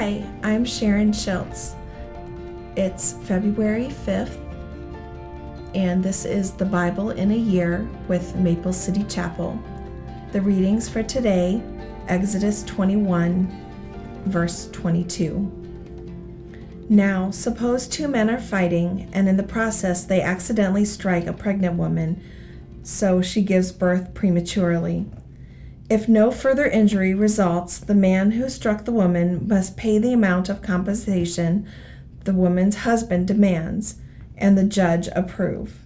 Hi, I'm Sharon Shiltz. It's February 5th, and this is the Bible in a Year with Maple City Chapel. The readings for today Exodus 21, verse 22. Now, suppose two men are fighting, and in the process they accidentally strike a pregnant woman, so she gives birth prematurely. If no further injury results, the man who struck the woman must pay the amount of compensation the woman's husband demands, and the judge approve.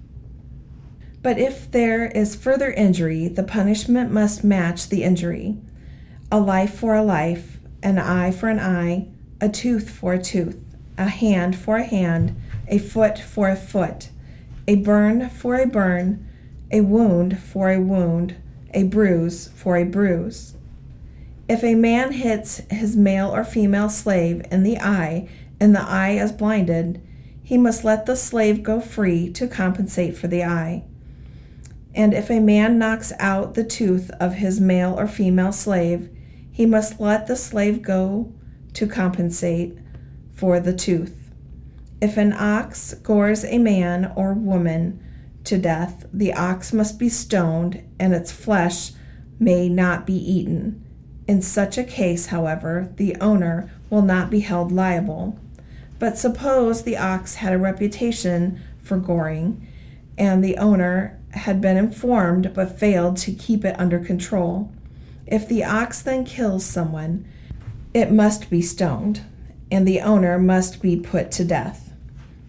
But if there is further injury, the punishment must match the injury a life for a life, an eye for an eye, a tooth for a tooth, a hand for a hand, a foot for a foot, a burn for a burn, a wound for a wound a bruise for a bruise. If a man hits his male or female slave in the eye and the eye is blinded, he must let the slave go free to compensate for the eye. And if a man knocks out the tooth of his male or female slave, he must let the slave go to compensate for the tooth. If an ox gores a man or woman, to death, the ox must be stoned, and its flesh may not be eaten. In such a case, however, the owner will not be held liable. But suppose the ox had a reputation for goring, and the owner had been informed but failed to keep it under control. If the ox then kills someone, it must be stoned, and the owner must be put to death.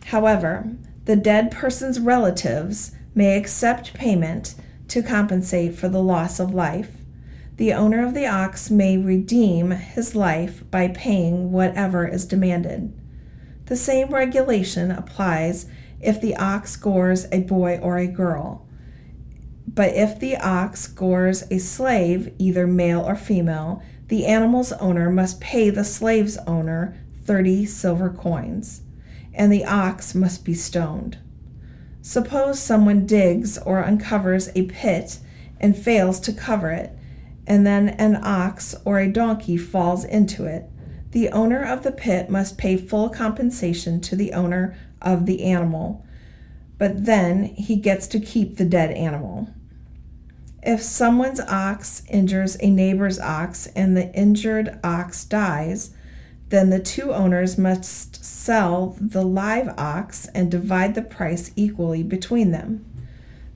However, the dead person's relatives may accept payment to compensate for the loss of life. The owner of the ox may redeem his life by paying whatever is demanded. The same regulation applies if the ox gores a boy or a girl. But if the ox gores a slave, either male or female, the animal's owner must pay the slave's owner 30 silver coins and the ox must be stoned. Suppose someone digs or uncovers a pit and fails to cover it, and then an ox or a donkey falls into it. The owner of the pit must pay full compensation to the owner of the animal, but then he gets to keep the dead animal. If someone's ox injures a neighbor's ox and the injured ox dies, then the two owners must sell the live ox and divide the price equally between them.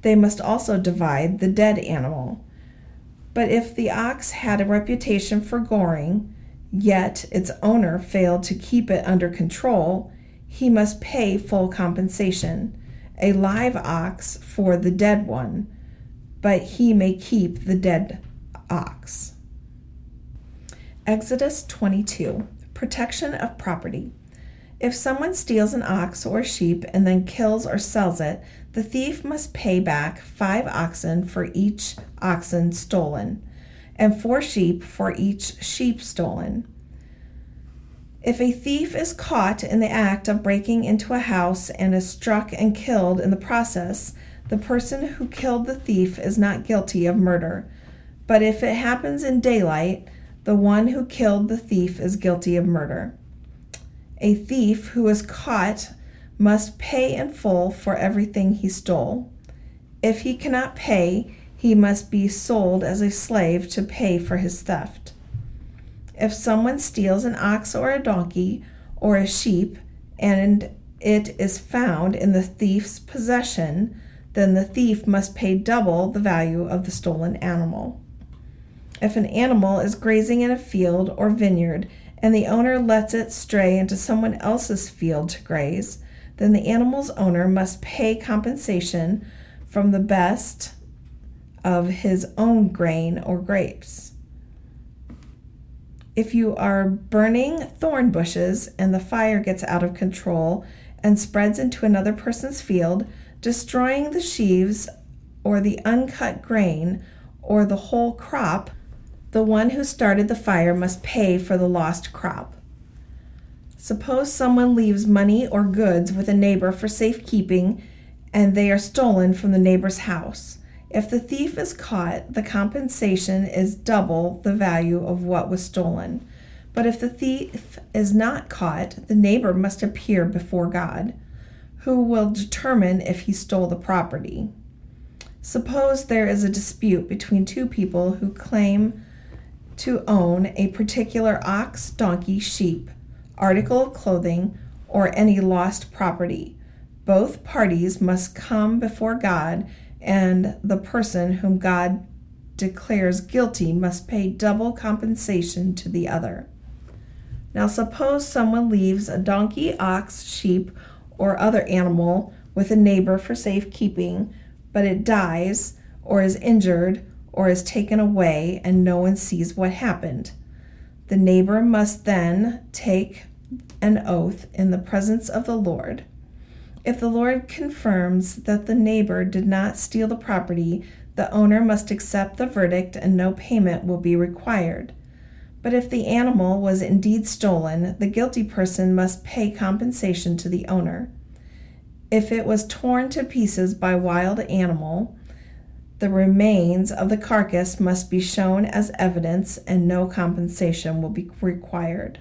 They must also divide the dead animal. But if the ox had a reputation for goring, yet its owner failed to keep it under control, he must pay full compensation, a live ox for the dead one, but he may keep the dead ox. Exodus 22 Protection of property. If someone steals an ox or sheep and then kills or sells it, the thief must pay back five oxen for each oxen stolen, and four sheep for each sheep stolen. If a thief is caught in the act of breaking into a house and is struck and killed in the process, the person who killed the thief is not guilty of murder. But if it happens in daylight, the one who killed the thief is guilty of murder. A thief who is caught must pay in full for everything he stole. If he cannot pay, he must be sold as a slave to pay for his theft. If someone steals an ox or a donkey or a sheep and it is found in the thief's possession, then the thief must pay double the value of the stolen animal. If an animal is grazing in a field or vineyard and the owner lets it stray into someone else's field to graze, then the animal's owner must pay compensation from the best of his own grain or grapes. If you are burning thorn bushes and the fire gets out of control and spreads into another person's field, destroying the sheaves or the uncut grain or the whole crop, the one who started the fire must pay for the lost crop. Suppose someone leaves money or goods with a neighbor for safekeeping and they are stolen from the neighbor's house. If the thief is caught, the compensation is double the value of what was stolen. But if the thief is not caught, the neighbor must appear before God, who will determine if he stole the property. Suppose there is a dispute between two people who claim to own a particular ox, donkey, sheep, article of clothing, or any lost property. Both parties must come before God, and the person whom God declares guilty must pay double compensation to the other. Now, suppose someone leaves a donkey, ox, sheep, or other animal with a neighbor for safekeeping, but it dies, or is injured, or is taken away, and no one sees what happened. The neighbor must then take an oath in the presence of the Lord. If the Lord confirms that the neighbor did not steal the property, the owner must accept the verdict and no payment will be required. But if the animal was indeed stolen, the guilty person must pay compensation to the owner. If it was torn to pieces by wild animal, the remains of the carcass must be shown as evidence and no compensation will be required.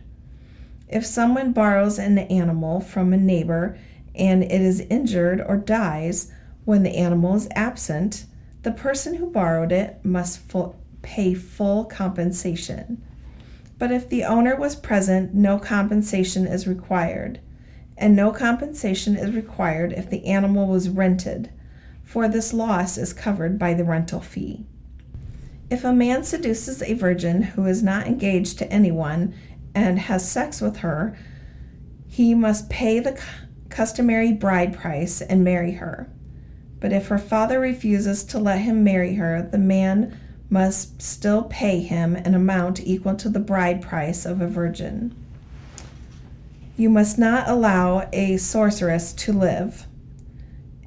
If someone borrows an animal from a neighbor and it is injured or dies when the animal is absent, the person who borrowed it must full, pay full compensation. But if the owner was present, no compensation is required, and no compensation is required if the animal was rented, for this loss is covered by the rental fee. If a man seduces a virgin who is not engaged to anyone and has sex with her, he must pay the customary bride price and marry her. But if her father refuses to let him marry her, the man must still pay him an amount equal to the bride price of a virgin. You must not allow a sorceress to live.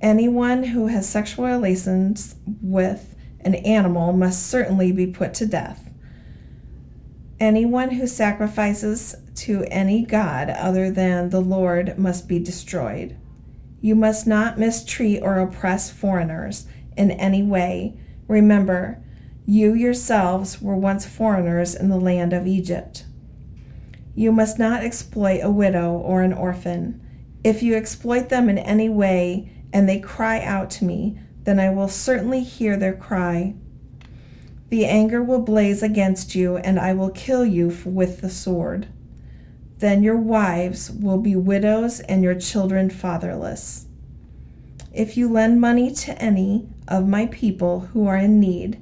Anyone who has sexual relations with an animal must certainly be put to death. Anyone who sacrifices to any god other than the Lord must be destroyed. You must not mistreat or oppress foreigners in any way. Remember, you yourselves were once foreigners in the land of Egypt. You must not exploit a widow or an orphan. If you exploit them in any way and they cry out to me, then I will certainly hear their cry the anger will blaze against you, and I will kill you with the sword. Then your wives will be widows and your children fatherless. If you lend money to any of my people who are in need,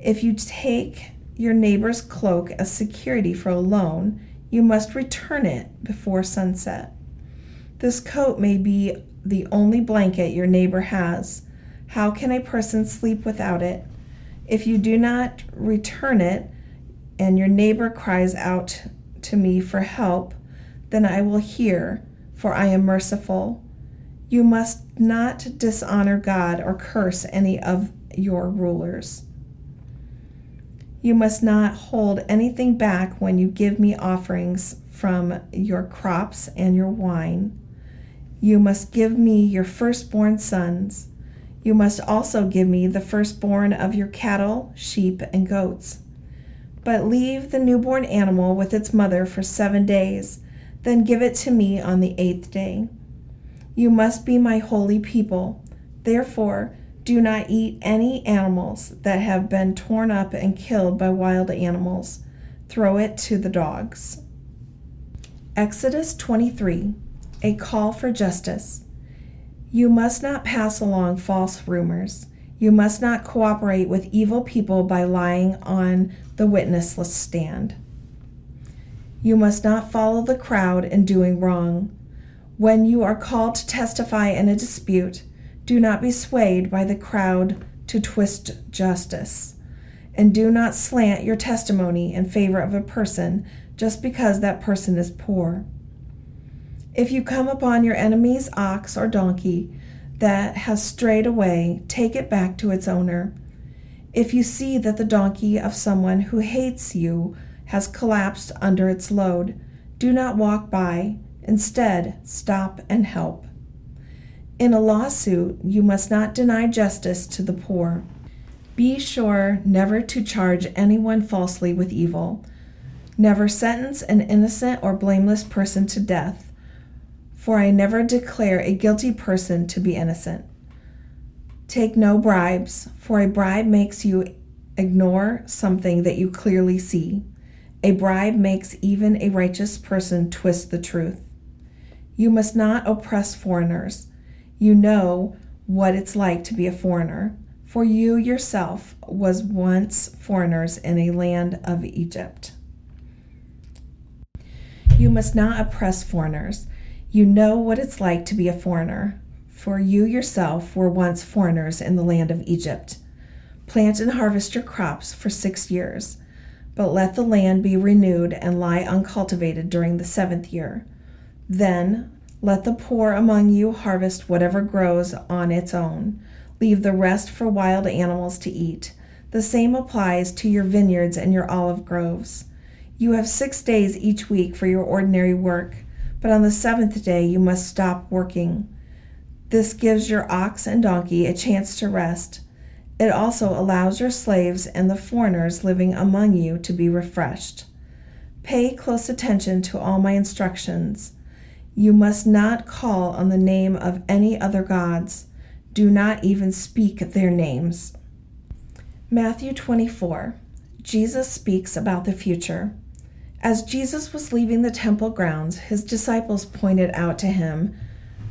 if you take your neighbor's cloak as security for a loan, you must return it before sunset. This coat may be the only blanket your neighbor has how can a person sleep without it? If you do not return it, and your neighbor cries out to me for help, then I will hear, for I am merciful. You must not dishonor God or curse any of your rulers. You must not hold anything back when you give me offerings from your crops and your wine. You must give me your firstborn sons you must also give me the firstborn of your cattle, sheep, and goats. But leave the newborn animal with its mother for seven days, then give it to me on the eighth day. You must be my holy people. Therefore, do not eat any animals that have been torn up and killed by wild animals. Throw it to the dogs. Exodus 23 A call for justice. You must not pass along false rumors. You must not cooperate with evil people by lying on the witness stand. You must not follow the crowd in doing wrong. When you are called to testify in a dispute, do not be swayed by the crowd to twist justice. And do not slant your testimony in favor of a person just because that person is poor. If you come upon your enemy's ox or donkey that has strayed away, take it back to its owner. If you see that the donkey of someone who hates you has collapsed under its load, do not walk by. Instead, stop and help. In a lawsuit, you must not deny justice to the poor. Be sure never to charge anyone falsely with evil. Never sentence an innocent or blameless person to death, for I never declare a guilty person to be innocent. Take no bribes, for a bribe makes you ignore something that you clearly see. A bribe makes even a righteous person twist the truth. You must not oppress foreigners. You know what it's like to be a foreigner, for you yourself was once foreigners in a land of Egypt. You must not oppress foreigners. You know what it's like to be a foreigner for you yourself were once foreigners in the land of Egypt. Plant and harvest your crops for six years, but let the land be renewed and lie uncultivated during the seventh year. Then let the poor among you harvest whatever grows on its own. Leave the rest for wild animals to eat. The same applies to your vineyards and your olive groves. You have six days each week for your ordinary work, but on the seventh day you must stop working. This gives your ox and donkey a chance to rest. It also allows your slaves and the foreigners living among you to be refreshed. Pay close attention to all my instructions. You must not call on the name of any other gods. Do not even speak their names. Matthew 24. Jesus speaks about the future. As Jesus was leaving the temple grounds, his disciples pointed out to him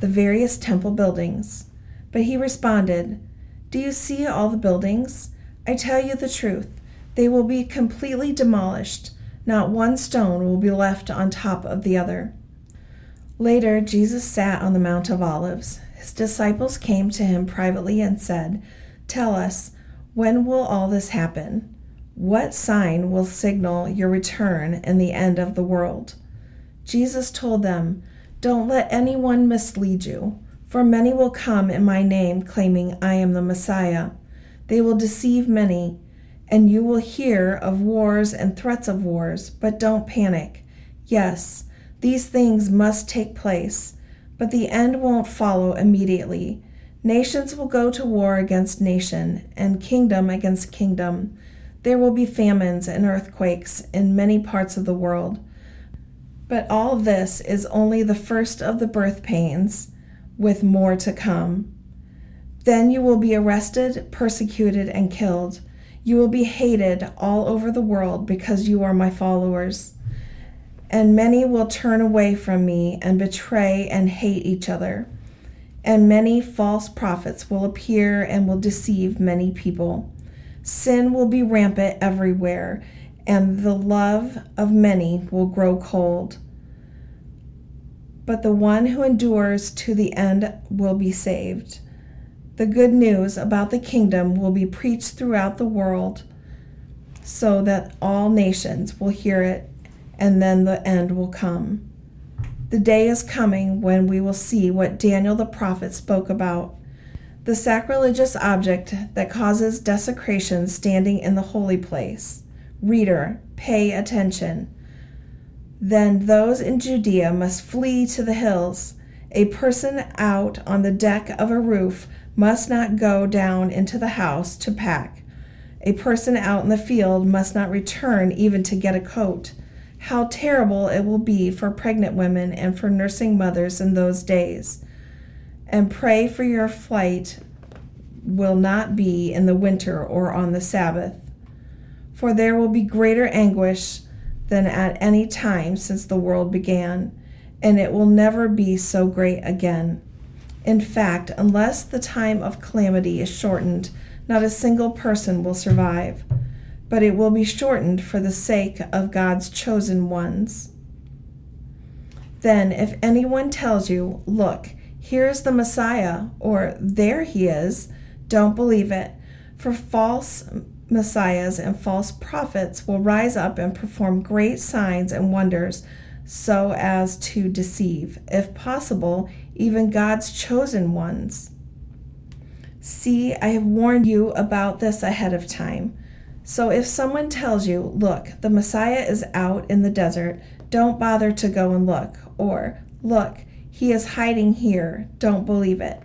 the various temple buildings. But he responded, Do you see all the buildings? I tell you the truth, they will be completely demolished. Not one stone will be left on top of the other. Later, Jesus sat on the Mount of Olives. His disciples came to him privately and said, Tell us, when will all this happen? What sign will signal your return and the end of the world? Jesus told them, don't let anyone mislead you, for many will come in my name, claiming I am the Messiah. They will deceive many, and you will hear of wars and threats of wars, but don't panic. Yes, these things must take place, but the end won't follow immediately. Nations will go to war against nation, and kingdom against kingdom. There will be famines and earthquakes in many parts of the world. But all this is only the first of the birth pains, with more to come. Then you will be arrested, persecuted, and killed. You will be hated all over the world because you are my followers. And many will turn away from me and betray and hate each other. And many false prophets will appear and will deceive many people. Sin will be rampant everywhere and the love of many will grow cold. But the one who endures to the end will be saved. The good news about the kingdom will be preached throughout the world so that all nations will hear it, and then the end will come. The day is coming when we will see what Daniel the prophet spoke about the sacrilegious object that causes desecration standing in the holy place. Reader, pay attention. Then those in Judea must flee to the hills. A person out on the deck of a roof must not go down into the house to pack. A person out in the field must not return even to get a coat. How terrible it will be for pregnant women and for nursing mothers in those days. And pray for your flight will not be in the winter or on the Sabbath for there will be greater anguish than at any time since the world began, and it will never be so great again. In fact, unless the time of calamity is shortened, not a single person will survive, but it will be shortened for the sake of God's chosen ones. Then, if anyone tells you, Look, here is the Messiah, or there he is, don't believe it, for false messiahs and false prophets will rise up and perform great signs and wonders so as to deceive, if possible, even God's chosen ones. See, I have warned you about this ahead of time. So if someone tells you, Look, the Messiah is out in the desert, don't bother to go and look. Or, Look, he is hiding here, don't believe it.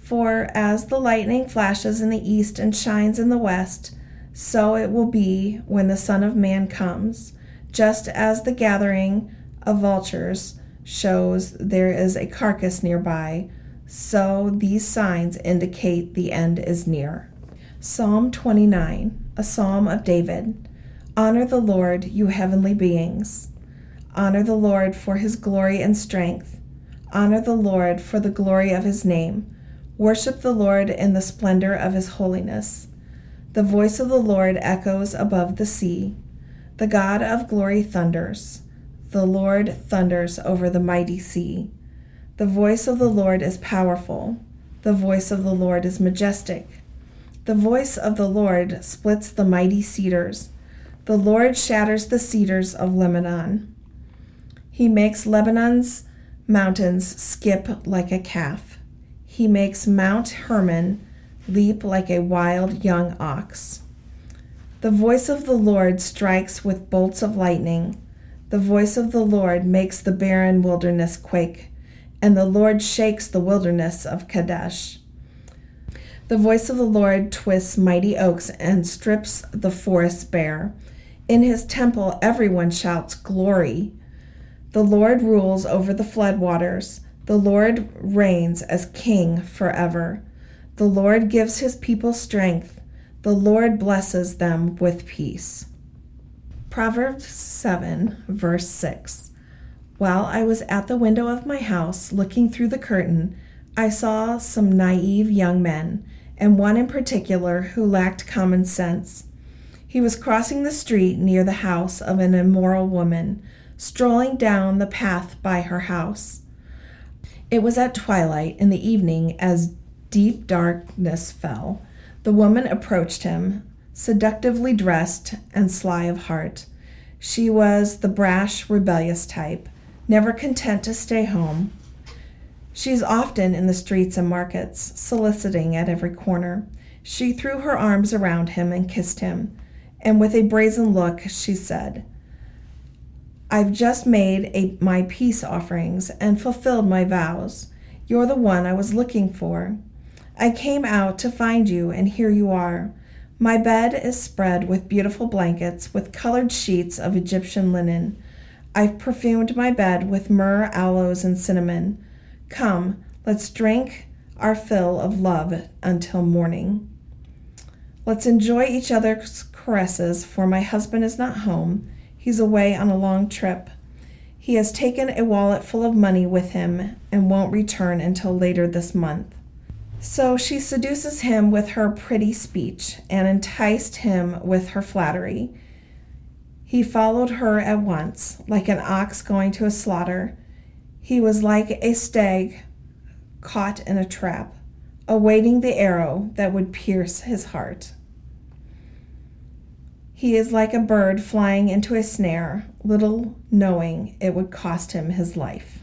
For as the lightning flashes in the east and shines in the west, so it will be when the Son of Man comes. Just as the gathering of vultures shows there is a carcass nearby, so these signs indicate the end is near. Psalm 29, a psalm of David. Honor the Lord, you heavenly beings. Honor the Lord for his glory and strength. Honor the Lord for the glory of his name. Worship the Lord in the splendor of his holiness. The voice of the Lord echoes above the sea. The God of glory thunders. The Lord thunders over the mighty sea. The voice of the Lord is powerful. The voice of the Lord is majestic. The voice of the Lord splits the mighty cedars. The Lord shatters the cedars of Lebanon. He makes Lebanon's mountains skip like a calf. He makes Mount Hermon leap like a wild young ox. The voice of the Lord strikes with bolts of lightning. The voice of the Lord makes the barren wilderness quake, and the Lord shakes the wilderness of Kadesh. The voice of the Lord twists mighty oaks and strips the forests bare. In his temple, everyone shouts, Glory! The Lord rules over the floodwaters. The Lord reigns as king forever. The Lord gives his people strength. The Lord blesses them with peace. Proverbs 7, verse 6. While I was at the window of my house looking through the curtain, I saw some naive young men, and one in particular who lacked common sense. He was crossing the street near the house of an immoral woman, strolling down the path by her house. It was at twilight in the evening as deep darkness fell. The woman approached him, seductively dressed and sly of heart. She was the brash, rebellious type, never content to stay home. She's often in the streets and markets, soliciting at every corner. She threw her arms around him and kissed him, and with a brazen look, she said, I've just made a, my peace offerings and fulfilled my vows. You're the one I was looking for. I came out to find you, and here you are. My bed is spread with beautiful blankets, with colored sheets of Egyptian linen. I've perfumed my bed with myrrh, aloes, and cinnamon. Come, let's drink our fill of love until morning. Let's enjoy each other's caresses, for my husband is not home He's away on a long trip. He has taken a wallet full of money with him and won't return until later this month. So she seduces him with her pretty speech and enticed him with her flattery. He followed her at once, like an ox going to a slaughter. He was like a stag caught in a trap, awaiting the arrow that would pierce his heart. He is like a bird flying into a snare, little knowing it would cost him his life.